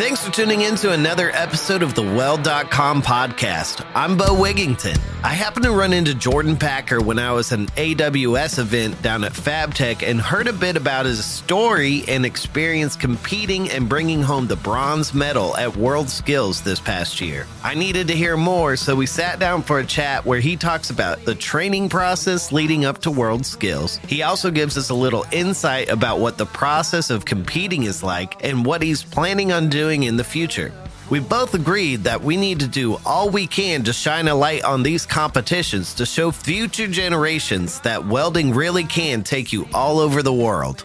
Thanks for tuning in to another episode of the Weld.com podcast. I'm Bo Wigington. I happened to run into Jordan Packer when I was at an AWS event down at FabTech and heard a bit about his story and experience competing and bringing home the bronze medal at World Skills this past year. I needed to hear more, so we sat down for a chat where he talks about the training process leading up to World Skills. He also gives us a little insight about what the process of competing is like and what he's planning on doing in the future. We both agreed that we need to do all we can to shine a light on these competitions to show future generations that welding really can take you all over the world.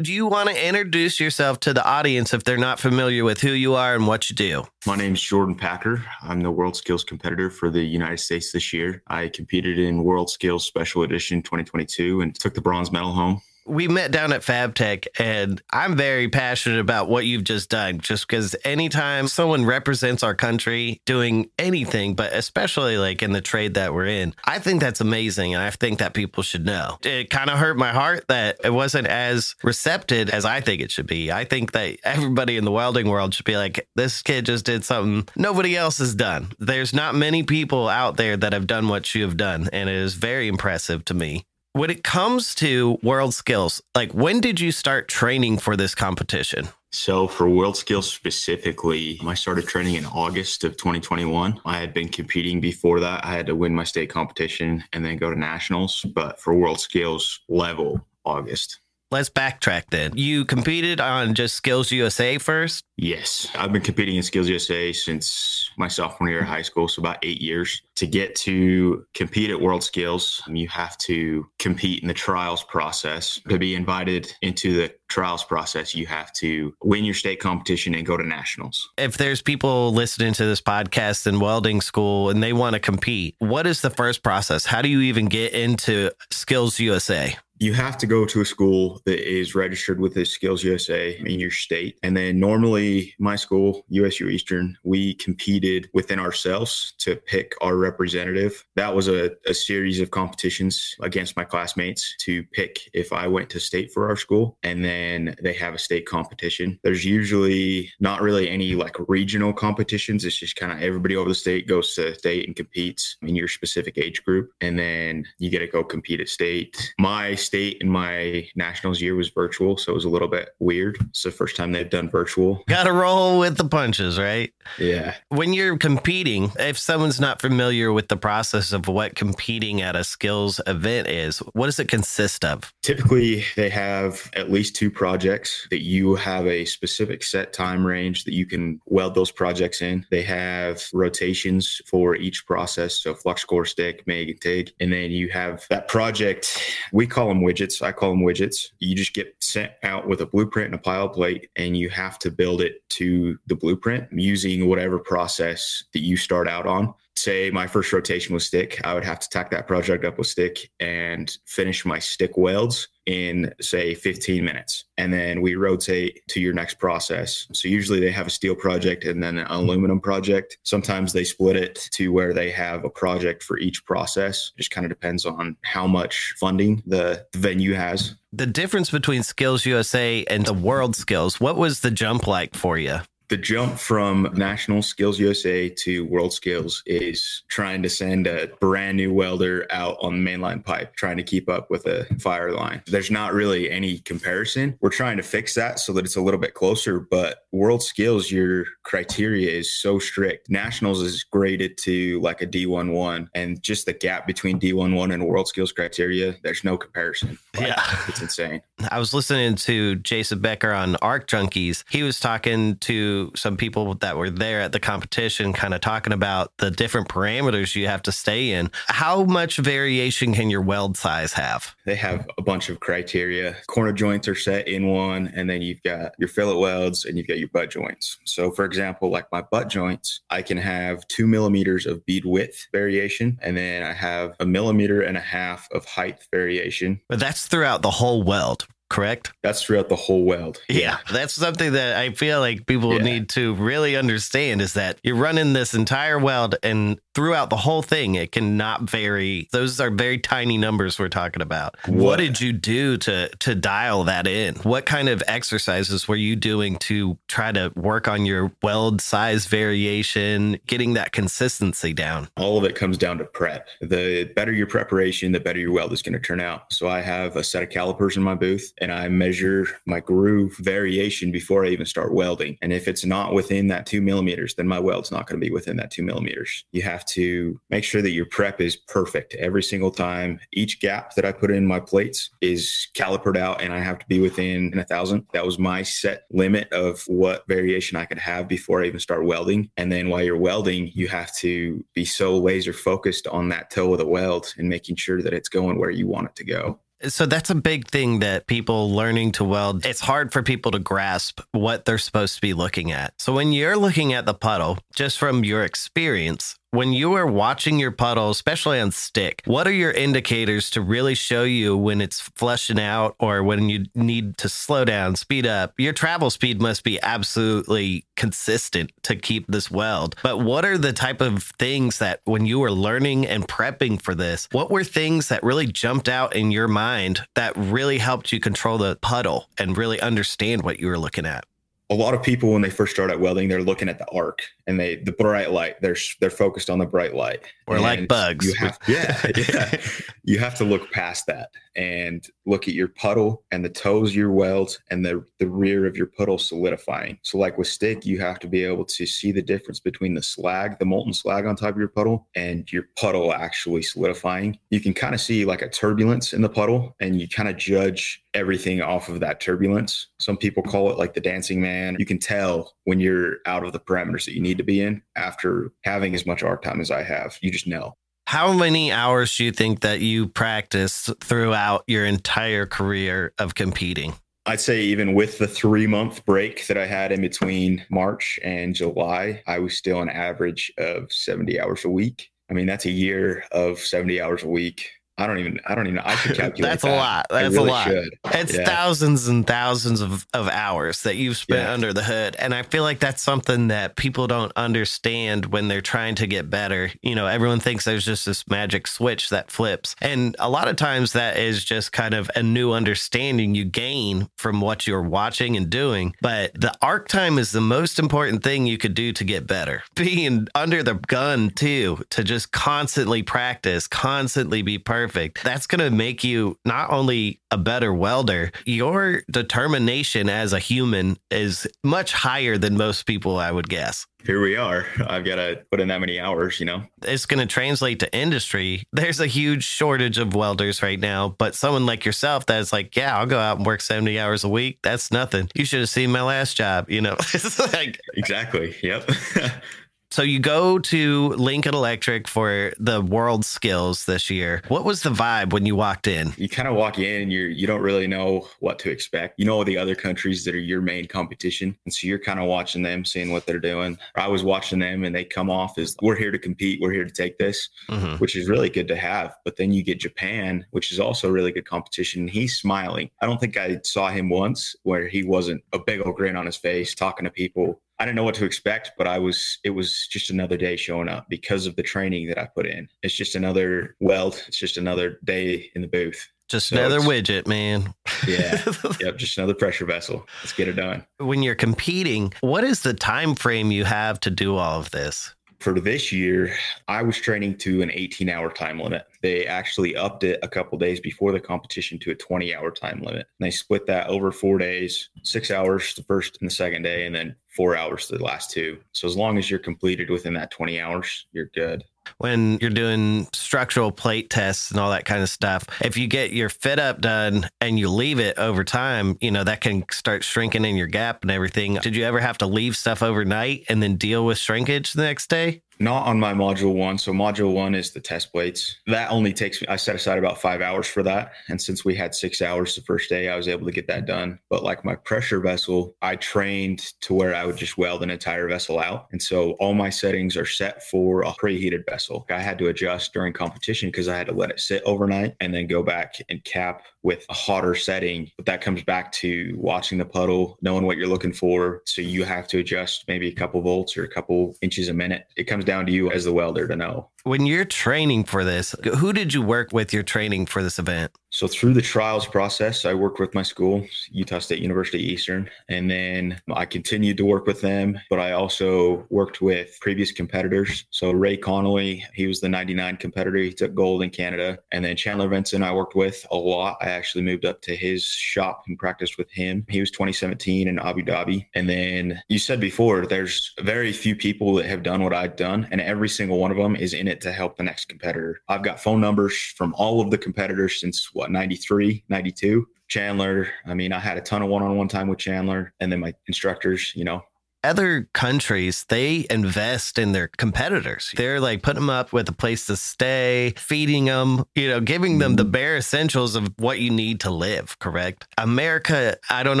Do you want to introduce yourself to the audience if they're not familiar with who you are and what you do? My name is Jordan Packer. I'm the World Skills competitor for the United States this year. I competed in World Skills Special Edition 2022 and took the bronze medal home we met down at FabTech, and I'm very passionate about what you've just done. Just because anytime someone represents our country doing anything, but especially like in the trade that we're in, I think that's amazing. And I think that people should know. It kind of hurt my heart that it wasn't as receptive as I think it should be. I think that everybody in the welding world should be like, this kid just did something nobody else has done. There's not many people out there that have done what you have done. And it is very impressive to me when it comes to world skills, like when did you start training for this competition? So, for World Skills specifically, I started training in August of 2021. I had been competing before that. I had to win my state competition and then go to nationals. But for World Skills level, August. Let's backtrack then. You competed on just Skills USA first? Yes. I've been competing in Skills USA since my sophomore year of high school, so about eight years. To get to compete at World Skills, um, you have to compete in the trials process. To be invited into the trials process, you have to win your state competition and go to nationals. If there's people listening to this podcast in welding school and they want to compete, what is the first process? How do you even get into Skills USA? You have to go to a school that is registered with the Skills USA in your state. And then normally my school, USU Eastern, we competed within ourselves to pick our representative. That was a, a series of competitions against my classmates to pick if I went to state for our school. And then they have a state competition. There's usually not really any like regional competitions. It's just kind of everybody over the state goes to state and competes in your specific age group. And then you get to go compete at state. My state in my nationals year was virtual, so it was a little bit weird. It's the first time they've done virtual. Got to roll with the punches, right? Yeah. When you're competing, if someone's not familiar with the process of what competing at a skills event is, what does it consist of? Typically, they have at least two projects that you have a specific set time range that you can weld those projects in. They have rotations for each process, so flux core stick, MIG, and TIG, and then you have that project. We call them them widgets. I call them widgets. You just get sent out with a blueprint and a pile plate, and you have to build it to the blueprint using whatever process that you start out on say my first rotation was stick, I would have to tack that project up with stick and finish my stick welds in say 15 minutes. And then we rotate to your next process. So usually they have a steel project and then an aluminum project. Sometimes they split it to where they have a project for each process. It just kind of depends on how much funding the venue has. The difference between Skills USA and the World Skills, what was the jump like for you? The jump from National Skills USA to World Skills is trying to send a brand new welder out on the mainline pipe, trying to keep up with a fire line. There's not really any comparison. We're trying to fix that so that it's a little bit closer, but World Skills, your criteria is so strict. Nationals is graded to like a D1.1, and just the gap between D1.1 and World Skills criteria, there's no comparison. Like, yeah. It's insane. I was listening to Jason Becker on Arc Junkies. He was talking to to some people that were there at the competition, kind of talking about the different parameters you have to stay in. How much variation can your weld size have? They have a bunch of criteria. Corner joints are set in one, and then you've got your fillet welds and you've got your butt joints. So, for example, like my butt joints, I can have two millimeters of bead width variation, and then I have a millimeter and a half of height variation. But that's throughout the whole weld correct? That's throughout the whole weld. Yeah. That's something that I feel like people yeah. need to really understand is that you're running this entire weld and throughout the whole thing, it cannot vary. Those are very tiny numbers we're talking about. What, what did you do to to dial that in? What kind of exercises were you doing to try to work on your weld size variation, getting that consistency down? All of it comes down to prep. The better your preparation, the better your weld is going to turn out. So I have a set of calipers in my booth and I measure my groove variation before I even start welding. And if it's not within that two millimeters, then my weld's not going to be within that two millimeters. You have to make sure that your prep is perfect every single time. Each gap that I put in my plates is calipered out and I have to be within a thousand. That was my set limit of what variation I could have before I even start welding. And then while you're welding, you have to be so laser focused on that toe of the weld and making sure that it's going where you want it to go. So that's a big thing that people learning to weld, it's hard for people to grasp what they're supposed to be looking at. So when you're looking at the puddle, just from your experience, when you are watching your puddle, especially on stick, what are your indicators to really show you when it's flushing out or when you need to slow down, speed up? Your travel speed must be absolutely consistent to keep this weld. But what are the type of things that when you were learning and prepping for this, what were things that really jumped out in your mind that really helped you control the puddle and really understand what you were looking at? A lot of people when they first start at welding they're looking at the arc and they the bright light they're they're focused on the bright light. Or and like bugs have, yeah yeah. You have to look past that and look at your puddle and the toes your weld and the the rear of your puddle solidifying. So like with stick you have to be able to see the difference between the slag the molten slag on top of your puddle and your puddle actually solidifying. You can kind of see like a turbulence in the puddle and you kind of judge everything off of that turbulence some people call it like the dancing man you can tell when you're out of the parameters that you need to be in after having as much arc time as I have. You just know. How many hours do you think that you practiced throughout your entire career of competing? I'd say even with the three month break that I had in between March and July, I was still an average of 70 hours a week. I mean, that's a year of 70 hours a week I don't even. I don't even. I should calculate. That's that. That's a lot. That's really a lot. Should. It's yeah. thousands and thousands of, of hours that you've spent yeah. under the hood, and I feel like that's something that people don't understand when they're trying to get better. You know, everyone thinks there's just this magic switch that flips, and a lot of times that is just kind of a new understanding you gain from what you're watching and doing. But the arc time is the most important thing you could do to get better. Being under the gun too, to just constantly practice, constantly be perfect perfect. That's going to make you not only a better welder, your determination as a human is much higher than most people, I would guess. Here we are. I've got to put in that many hours, you know? It's going to translate to industry. There's a huge shortage of welders right now, but someone like yourself that's like, yeah, I'll go out and work 70 hours a week. That's nothing. You should have seen my last job, you know? it's like, exactly. Yep. So you go to Lincoln Electric for the World Skills this year. What was the vibe when you walked in? You kind of walk in and you're you don't really know what to expect. You know the other countries that are your main competition, and so you're kind of watching them, seeing what they're doing. I was watching them, and they come off as we're here to compete, we're here to take this, mm-hmm. which is really good to have. But then you get Japan, which is also really good competition. He's smiling. I don't think I saw him once where he wasn't a big old grin on his face, talking to people I didn't know what to expect, but I was it was just another day showing up because of the training that I put in. It's just another weld. It's just another day in the booth. Just so another widget, man. yeah. Yep. Just another pressure vessel. Let's get it done. When you're competing, what is the time frame you have to do all of this? For this year, I was training to an 18 hour time limit. They actually upped it a couple days before the competition to a 20 hour time limit. And they split that over four days, six hours the first and the second day, and then four hours the last two. So as long as you're completed within that 20 hours, you're good. When you're doing structural plate tests and all that kind of stuff. If you get your fit up done and you leave it over time, you know, that can start shrinking in your gap and everything. Did you ever have to leave stuff overnight and then deal with shrinkage the next day? Not on my module one. So module one is the test plates. That only takes me, I set aside about five hours for that. And since we had six hours the first day, I was able to get that done. But like my pressure vessel, I trained to where I would just weld an entire vessel out. And so all my settings are set for a preheated vessel. I had to adjust during competition because I had to let it sit overnight and then go back and cap with a hotter setting. But that comes back to watching the puddle, knowing what you're looking for. So you have to adjust maybe a couple volts or a couple inches a minute. It comes down to you as the welder to know. When you're training for this, who did you work with your training for this event? So through the trials process, I worked with my school, Utah State University Eastern, and then I continued to work with them. But I also worked with previous competitors. So Ray Connolly, he was the 99 competitor. He took gold in Canada. And then Chandler Vinson, I worked with a lot. I actually moved up to his shop and practiced with him. He was 2017 in Abu Dhabi. And then you said before, there's very few people that have done what I've done, and every single one of them is in it to help the next competitor. I've got phone numbers from all of the competitors since what 93, 92. Chandler, I mean, I had a ton of one on one time with Chandler and then my instructors, you know, other countries, they invest in their competitors. They're like putting them up with a place to stay, feeding them, you know, giving them the mm-hmm. bare essentials of what you need to live, correct? America, I don't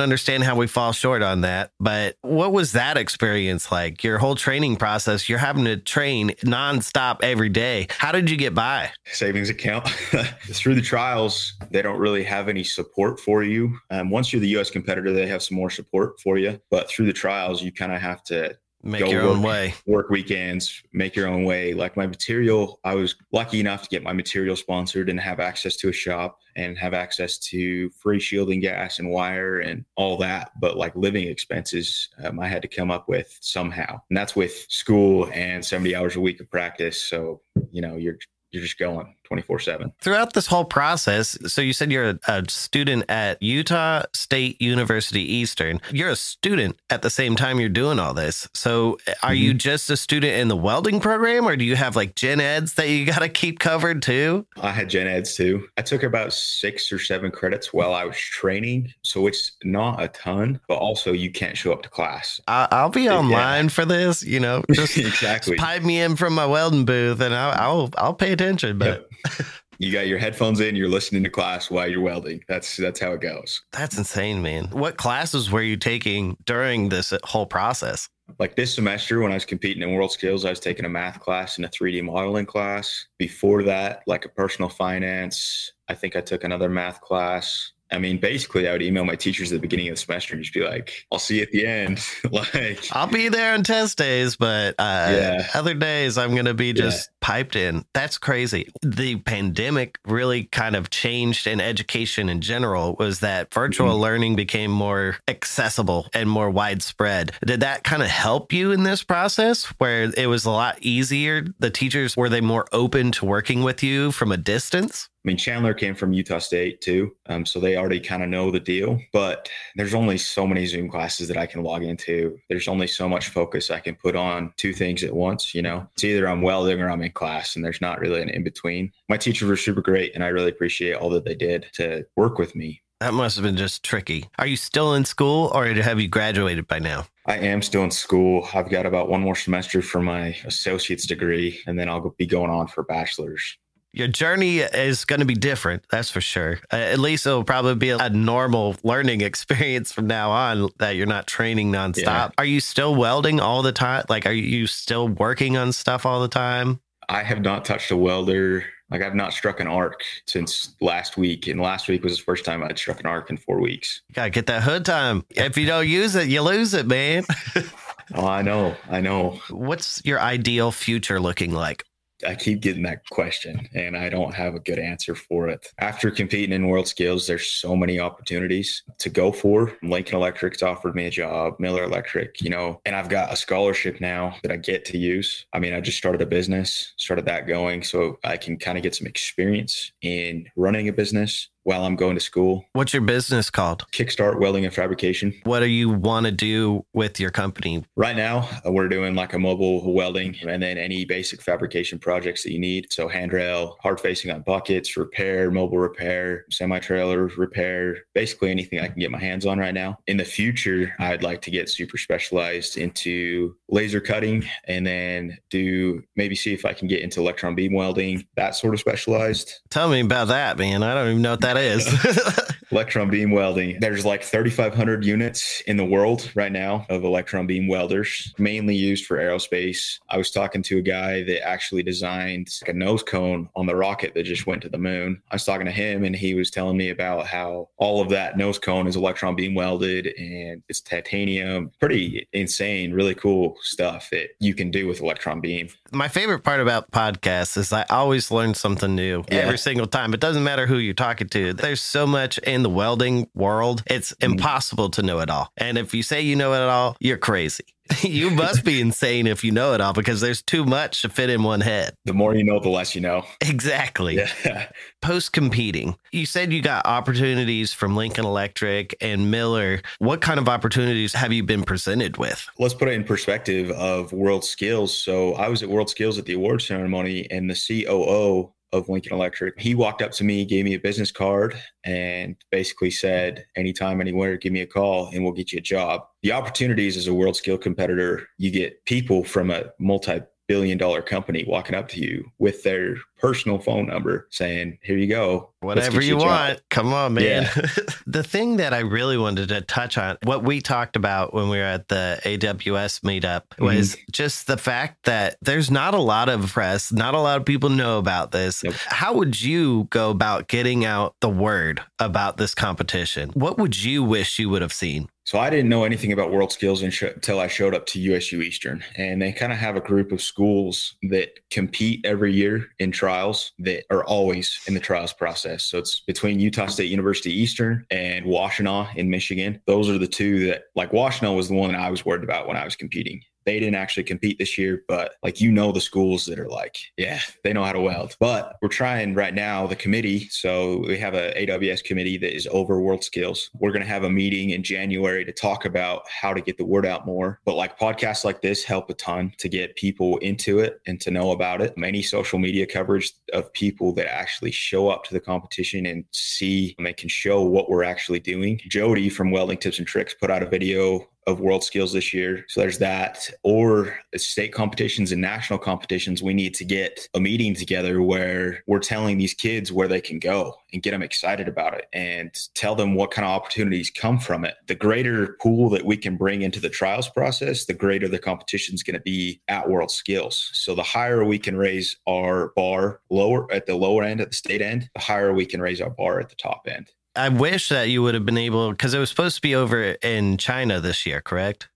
understand how we fall short on that. But what was that experience like? Your whole training process, you're having to train nonstop every day. How did you get by? Savings account. Through the trials, they don't really have any support for you. Um, once you're the US competitor, they have some more support for you. But through the trials, you kind kind of have to make your work, own way. work weekends make your own way. Like my material i was lucky enough to get my material sponsored and have access to a shop and have access to free shielding gas and wire and all that but like living expenses um, i had to come up with somehow. And that's with school and 70 hours a week of practice. So you know you're you're just going 24 7. Throughout this whole process, so you said you're a, a, student at Utah State University Eastern. You're a student at the same time you're doing all this. So are mm-hmm. you just a student in the welding program or do you have like gen eds that you got to keep covered too? I had gen eds too. I took about six or seven credits while I was training. So it's not a ton, but also you can't show up to class. I, will be online yeah. for this, you know, just, exactly. Just pipe me in from my welding booth and I'll, I'll, I'll pay attention. But yep you got your headphones in, you're listening to class while you're welding. That's that's how it goes. That's insane, man. What classes were you taking during this whole process? Like this semester, when I was competing in World Skills, I was taking a math class and a 3D modeling class. Before that, like a personal finance, I think I took another math class. I mean, basically, I would email my teachers at the beginning of the semester and just be like, "I'll see you at the end." like, I'll be there on test days, but uh, yeah. other days I'm gonna be just yeah. piped in. That's crazy. The pandemic really kind of changed in education in general. Was that virtual mm-hmm. learning became more accessible and more widespread? Did that kind of help you in this process, where it was a lot easier? The teachers were they more open to working with you from a distance? I mean, Chandler came from Utah State too, um, so they already kind of know the deal. But there's only so many Zoom classes that I can log into. There's only so much focus I can put on two things at once. You know, it's either I'm welding or I'm in class, and there's not really an in between. My teachers were super great, and I really appreciate all that they did to work with me. That must have been just tricky. Are you still in school, or have you graduated by now? I am still in school. I've got about one more semester for my associate's degree, and then I'll be going on for bachelor's your journey is going to be different. That's for sure. Uh, at least it'll probably be a normal learning experience from now on that you're not training nonstop. Yeah. Are you still welding all the time? Like, are you still working on stuff all the time? I have not touched a welder. Like, I've not struck an arc since last week. And last week was the first time I'd struck an arc in four weeks. You got to get that hood time. If you don't use it, you lose it, man. oh, I know. I know. What's your ideal future looking like? I keep getting that question and I don't have a good answer for it. After competing in World Skills, there's so many opportunities to go for. Lincoln Electric's offered me a job, Miller Electric, you know, and I've got a scholarship now that I get to use. I mean, I just started a business, started that going so I can kind of get some experience in running a business while I'm going to school. What's your business called? Kickstart Welding and Fabrication. What do you want to do with your company? Right now, uh, we're doing like a mobile welding and then any basic fabrication projects that you need. So handrail, hard facing on buckets, repair, mobile repair, semi trailer repair, basically anything I can get my hands on right now. In the future, I'd like to get super specialized into laser cutting and then do maybe see if I can get into electron beam welding, that sort of specialized. Tell me about that, man. I don't even know what that is. electron beam welding. There's like 3,500 units in the world right now of electron beam welders, mainly used for aerospace. I was talking to a guy that actually designed like a nose cone on the rocket that just went to the moon. I was talking to him and he was telling me about how all of that nose cone is electron beam welded and it's titanium. Pretty insane, really cool stuff that you can do with electron beam. My favorite part about podcasts is I always learn something new yeah. every single time. It doesn't matter who you're talking to. There's so much in the welding world, it's impossible to know it all. And if you say you know it all, you're crazy. you must be insane if you know it all because there's too much to fit in one head. The more you know, the less you know. Exactly. Yeah. Post competing, you said you got opportunities from Lincoln Electric and Miller. What kind of opportunities have you been presented with? Let's put it in perspective of World Skills. So I was at World Skills at the award ceremony, and the COO of Lincoln Electric. He walked up to me, gave me a business card, and basically said, Anytime, anywhere, give me a call and we'll get you a job. The opportunities as a world skill competitor, you get people from a multi billion dollar company walking up to you with their personal phone number saying, Here you go. Whatever you, you want. Come on, man. Yeah. the thing that I really wanted to touch on, what we talked about when we were at the AWS meetup, was mm-hmm. just the fact that there's not a lot of press, not a lot of people know about this. How would you go about getting out the word about this competition? What would you wish you would have seen? So I didn't know anything about World Skills until I showed up to USU Eastern, and they kind of have a group of schools that compete every year in trials that are always in the trials process. So it's between Utah State University Eastern and Washtenaw in Michigan. Those are the two that, like Washtenaw, was the one I was worried about when I was competing. They didn't actually compete this year, but like you know the schools that are like, yeah, they know how to weld. But we're trying right now the committee. So we have a AWS committee that is over World Skills. We're to have a meeting in January to talk about how to get the word out more. But like podcasts like this help a ton to get people into it and to know about it. Any social media coverage of people that actually show up to the competition and see and they can show what we're actually doing. Jody from Welding Tips and Tricks put out a video of world skills this year. So there's that. Or state competitions and national competitions, we need to get a meeting together where we're telling these kids where they can go and get them excited about it and tell them what kind of opportunities come from it. The greater pool that we can bring into the trials process, the greater the competition is going to be at world skills. So the higher we can raise our bar lower at the lower end, at the state end, the higher we can raise our bar at the top end. I wish that you would have been able because it was supposed to be over in China this year, correct?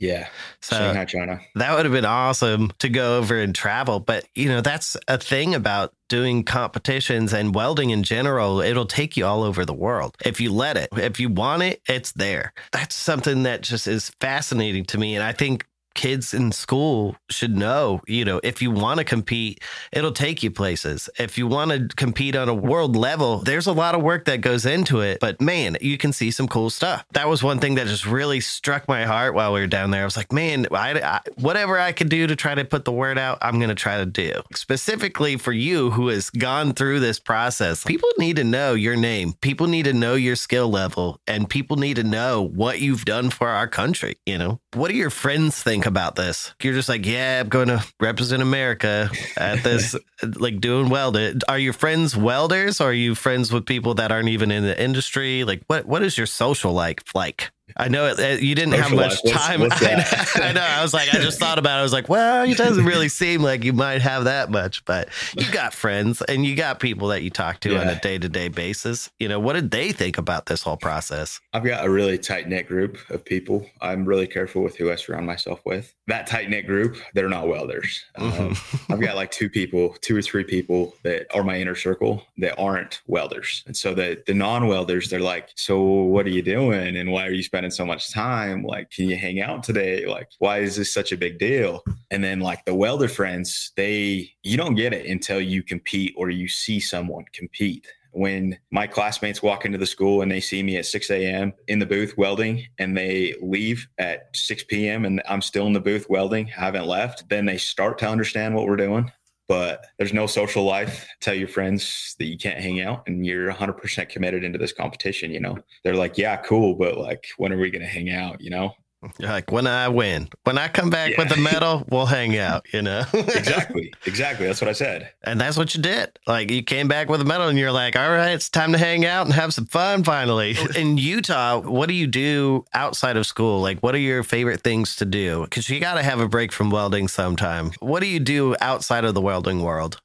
Yeah. So Shanghai, China. That would have been awesome to go over and travel. But, you know, that's a thing about doing competitions and welding in general. It'll take you all over the world if you let it. If you want it, it's there. That's something that just is fascinating to me. And I think kids in school should know, you know, if you want to compete, it'll take you places. If you want to compete on a world level, there's a lot of work that goes into it, but man, you can see some cool stuff. That was one thing that just really struck my heart while we were down there. I was like, man, I, I, whatever I could do to try to put the word out, I'm going to try to do. Specifically for you who has gone through this process, people need to know your name. People need to know your skill level and people need to know what you've done for our country, you know? What do your friends think think about this? You're just like, yeah, I'm going to represent America at this, like doing welding. Are your friends welders? Or are you friends with people that aren't even in the industry? Like, what what is your social like like? I know it, you didn't have much time. What's, what's I, know, I, know, I was like, I just thought about it. I was like, well, it doesn't really seem like you might have that much, but you got friends and you got people that you talk to yeah. on a day to day basis. You know, what did they think about this whole process? I've got a really tight knit group of people. I'm really careful with who I surround myself with. That tight knit group, they're not welders. Mm-hmm. Um, I've got like two people, two or three people that are my inner circle that aren't welders. And so the, the non welders, they're like, so what are you doing? And why are you spending so much time? Like, can you hang out today? Like, why is this such a big deal? And then like the welder friends, they you don't get it until you compete or you see someone compete when my classmates walk into the school and they see me at 6 a.m. in the booth welding and they leave at 6 p.m. and I'm still in the booth welding, haven't left, then they start to understand what we're doing but there's no social life. Tell your friends that you can't hang out and you're 100% committed into this competition. You know, they're like, yeah, cool, but like, when are we going to hang out? You know, like when I win, when I come back yeah. with the medal, we'll hang out, you know? exactly. Exactly. That's what I said. And that's what you did. Like you came back with a medal and you're like, all right, it's time to hang out and have some fun finally. Oh, in Utah, what do you do outside of school? Like, what are your favorite things to do? Because you got to have a break from welding sometime. What do you do outside of the welding world?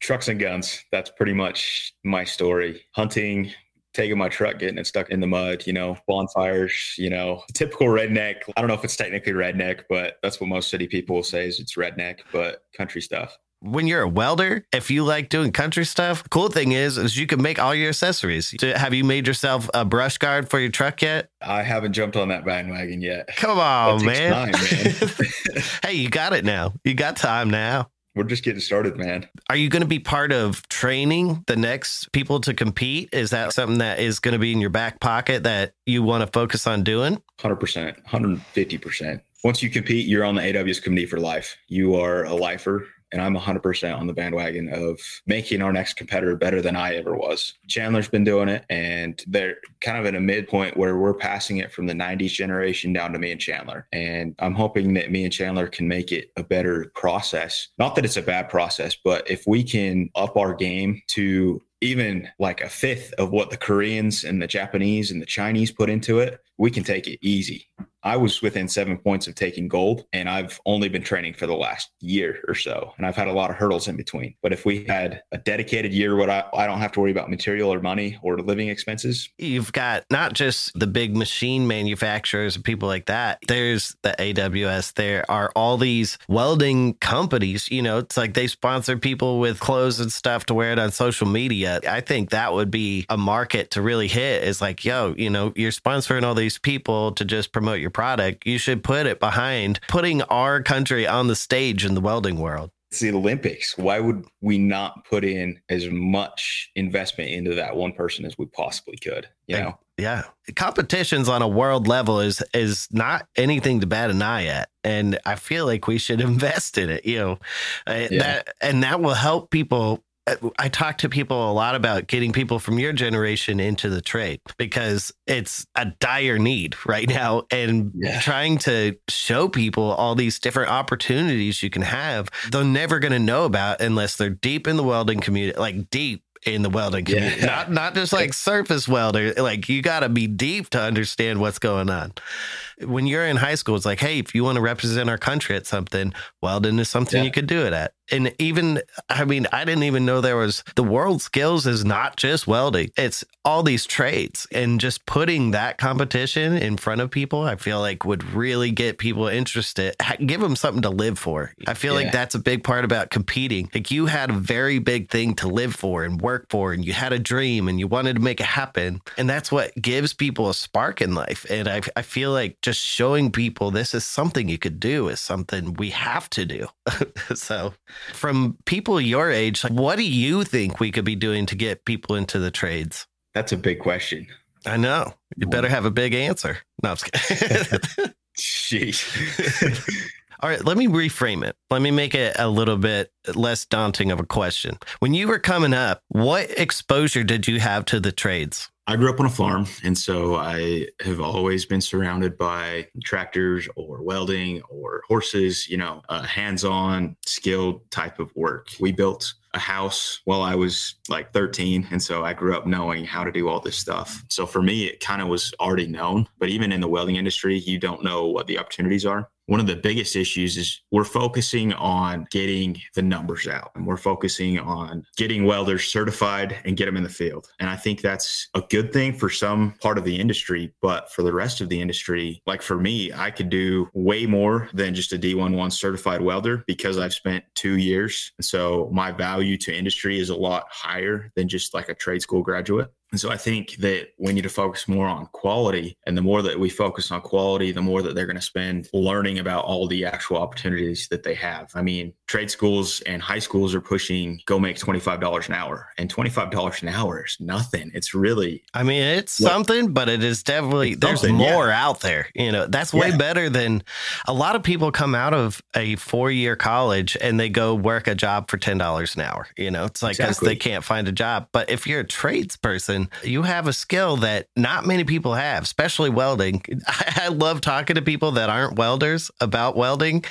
Trucks and guns. That's pretty much my story. Hunting, taking my truck, getting it stuck in the mud, you know, bonfires, you know, typical redneck. I don't know if it's technically redneck, but that's what most city people will say is it's redneck, but country stuff. When you're a welder, if you like doing country stuff, cool thing is is you can make all your accessories. Have you made yourself a brush guard for your truck yet? I haven't jumped on that bandwagon yet. Come on, man. Time, man. hey, you got it now. You got time now we're just getting started, man. Are you going to be part of training the next people to compete? Is that something that is going to be in your back pocket that you want to focus on doing? 100%, 150%. Once you compete, you're on the AWS committee for life. You are a lifer and I'm 100% on the bandwagon of making our next competitor better than I ever was. Chandler's been doing it, and they're kind of in a midpoint where we're passing it from the 90s generation down to me and Chandler. And I'm hoping that me and Chandler can make it a better process. Not that it's a bad process, but if we can up our game to even like a fifth of what the Koreans and the Japanese and the Chinese put into it, we can take it easy. I was within seven points of taking gold, and I've only been training for the last year or so. And I've had a lot of hurdles in between. But if we had a dedicated year, what I, I don't have to worry about material or money or living expenses. You've got not just the big machine manufacturers and people like that. There's the AWS. There are all these welding companies. You know, it's like they sponsor people with clothes and stuff to wear it on social media. I think that would be a market to really hit. Is like, yo, you know, you're sponsoring all these people to just promote your product, you should put it behind putting our country on the stage in the welding world. It's the Olympics. Why would we not put in as much investment into that one person as we possibly could? You know? Yeah. Competitions on a world level is is not anything to bat an eye at. And I feel like we should invest in it, you know. Uh, yeah. That and that will help people I talk to people a lot about getting people from your generation into the trade because it's a dire need right now and yeah. trying to show people all these different opportunities you can have they're never going to know about unless they're deep in the welding community like deep in the welding community yeah. not not just like surface welder like you got to be deep to understand what's going on when you're in high school, it's like, hey, if you want to represent our country at something, Weldon is something yeah. you could do it at. And even, I mean, I didn't even know there was the world skills is not just welding, it's all these trades. And just putting that competition in front of people, I feel like would really get people interested, give them something to live for. I feel yeah. like that's a big part about competing. Like you had a very big thing to live for and work for, and you had a dream and you wanted to make it happen. And that's what gives people a spark in life. And I, I feel like just just showing people this is something you could do is something we have to do. so, from people your age, like, what do you think we could be doing to get people into the trades? That's a big question. I know. You better have a big answer. No, I'm Jeez. All right, let me reframe it. Let me make it a little bit less daunting of a question. When you were coming up, what exposure did you have to the trades? I grew up on a farm, and so I have always been surrounded by tractors or welding or horses, you know, hands on, skilled type of work. We built a house while I was like 13. And so I grew up knowing how to do all this stuff. So for me, it kind of was already known. But even in the welding industry, you don't know what the opportunities are one of the biggest issues is we're focusing on getting the numbers out and we're focusing on getting welders certified and get them in the field. And I think that's a good thing for some part of the industry, but for the rest of the industry, like for me, I could do way more than just a D1.1 certified welder because I've spent 2 years. And so my value to industry is a lot higher than just like a trade school graduate. And so I think that we need to focus more on quality. And the more that we focus on quality, the more that they're going to spend learning about all the actual opportunities that they have. I mean, trade schools and high schools are pushing go make $25 an hour. And $25 an hour is nothing. It's really I mean, it's what, something, but it is definitely there's more yeah. out there. You know, that's way yeah. better than a lot of people come out of a 4-year college and they go work a job for $10 an hour. You know, it's like exactly. they can't find a job. But if you're a tradesperson you have a skill that not many people have, especially welding. I, love talking to people that aren't welders about welding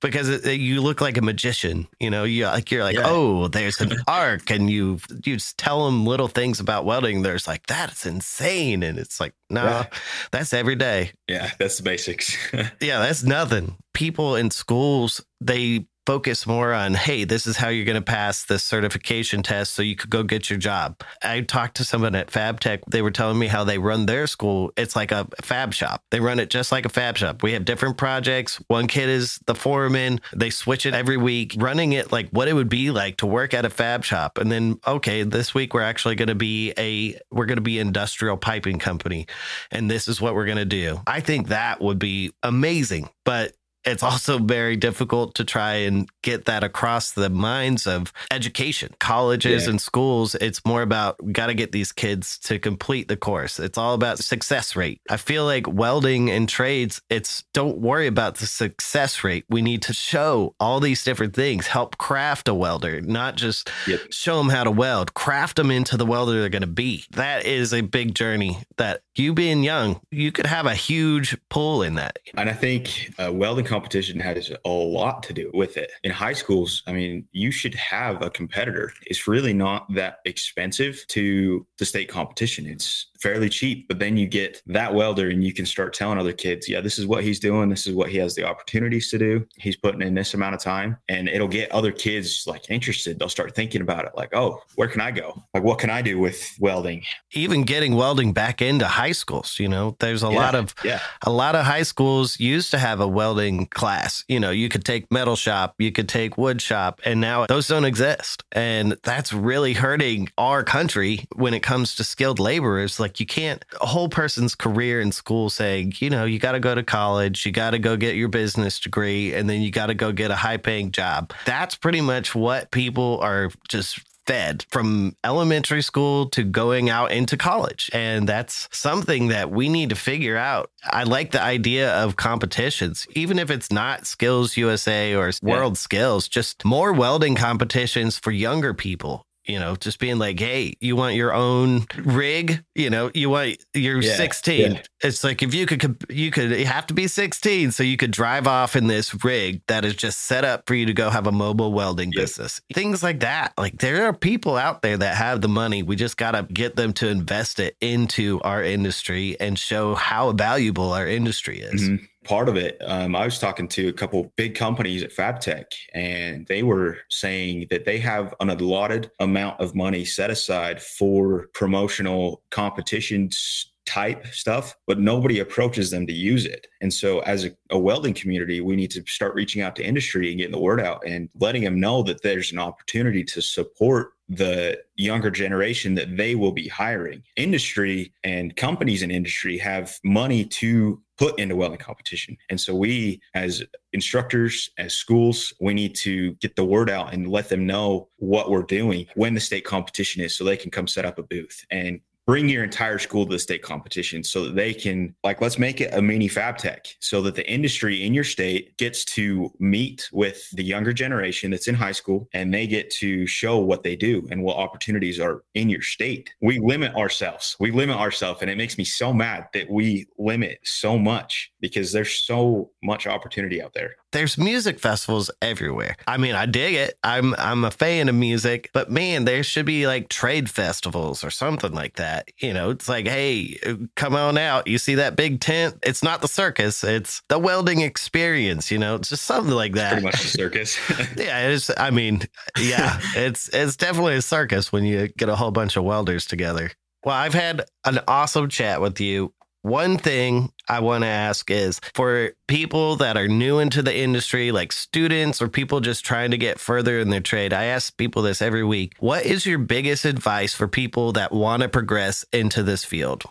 because it, it, you look like a magician. You know, you like you're like, yeah. oh, there's an arc, and you you just tell them little things about welding. There's like that's insane, and it's like, no, nah, yeah. that's every day. Yeah, that's the basics. yeah, that's nothing. People in schools they focus more on, hey, this is how you're going to pass this certification test so you could go get your job. I talked to someone at FabTech. They were telling me how they run their school. It's like a fab shop. They run it just like a fab shop. We have different projects. One kid is the foreman. They switch it every week, running it like what it would be like to work at a fab shop. And then, okay, this week we're actually going to be a, we're going to be industrial piping company. And this is what we're going to do. I think that would be amazing. But it's also very difficult to try and get that across the minds of education, colleges yeah. and schools. It's more about got to get these kids to complete the course. It's all about success rate. I feel like welding and trades, it's don't worry about the success rate. We need to show all these different things, help craft a welder, not just yep. show them how to weld, craft them into the welder they're going to be. That is a big journey that you being young, you could have a huge pull in that. And I think uh, welding competition has a lot to do with it. In high schools, I mean, you should have a competitor. It's really not that expensive to the state competition. It's fairly cheap, but then you get that welder and you can start telling other kids, yeah, this is what he's doing. This is what he has the opportunities to do. He's putting in this amount of time and it'll get other kids like interested. They'll start thinking about it like, oh, where can I go? Like, what can I do with welding? Even getting welding back into high schools, you know, there's a yeah, lot of, yeah. a lot of high schools used to have a welding class. You know, you could take metal shop, you could take wood shop, and now those don't exist. And that's really hurting our country when it comes to skilled laborers. Like, like you can't a whole person's career in school saying, you know, you got to go to college, you got to go get your business degree, and then you got to go get a high paying job. That's pretty much what people are just fed from elementary school to going out into college. And that's something that we need to figure out. I like the idea of competitions, even if it's not Skills USA or World yeah. Skills, just more welding competitions for younger people you know, just being like, hey, you want your own rig? You know, you want you're yeah, 16. Yeah. It's like if you could, you could you have to be 16 so you could drive off in this rig that is just set up for you to go have a mobile welding yeah. business. Things like that. Like there are people out there that have the money. We just got to get them to invest it into our industry and show how valuable our industry is. Mm-hmm part of it. Um, I was talking to a couple big companies at FabTech, and they were saying that they have an allotted amount of money set aside for promotional competitions type stuff, but nobody approaches them to use it. And so, as a, a, welding community, we need to start reaching out to industry and getting the word out and letting them know that there's an opportunity to support the younger generation that they will be hiring. Industry and companies in industry have money to put into welding competition. And so we as instructors, as schools, we need to get the word out and let them know what we're doing when the state competition is so they can come set up a booth and bring your entire school to the state competition so that they can like let's make it a mini FabTech so that the industry in your state gets to meet with the younger generation that's in high school and they get to show what they do and what opportunities are in your state. We limit ourselves. We limit ourselves and it makes me so mad that we limit so much because there's so much opportunity out there there's music festivals everywhere. I mean, I dig it. I'm I'm a fan of music, but man, there should be like trade festivals or something like that. You know, it's like, hey, come on out. You see that big tent? It's not the circus. It's the welding experience. You know, it's just something like that. It's pretty much a circus. yeah, it's. I mean, yeah, it's it's definitely a circus when you get a whole bunch of welders together. Well, I've had an awesome chat with you One thing I want to ask is for people that are new into the industry, like students or people just trying to get further in their trade, I ask people this every week. What is your biggest advice for people that want to progress into this field?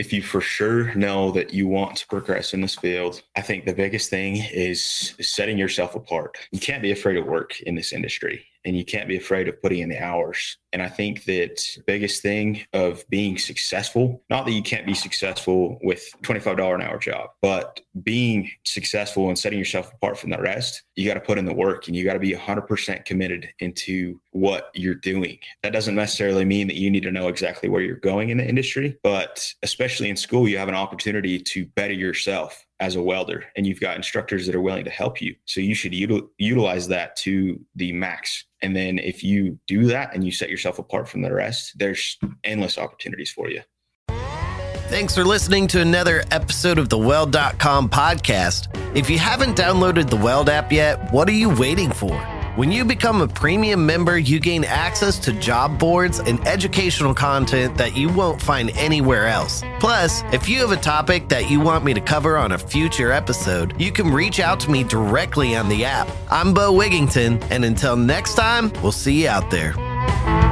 if you for sure know that you want to progress in this field, I think the biggest thing is setting yourself apart. You can't be afraid of work in this industry and you can't be afraid of putting in the hours. And I think that biggest thing of being successful, not that you can't be successful with $25 an hour job, but being successful and setting yourself apart from the rest, you got to put in the work and you got to be 100% committed into what you're doing. That doesn't necessarily mean that you need to know exactly where you're going in the industry, but especially in school, you have an opportunity to better yourself as a welder and you've got instructors that are willing to help you. So you should util- utilize that to the max. And then if you do that and you set yourself apart from the rest, there's endless opportunities for you. Thanks for listening to another episode of the Weld.com podcast. If you haven't downloaded the Weld app yet, what are you waiting for? When you become a premium member, you gain access to job boards and educational content that you won't find anywhere else. Plus, if you have a topic that you want me to cover on a future episode, you can reach out to me directly on the app. I'm Bo Wigington, and until next time, we'll see you out there.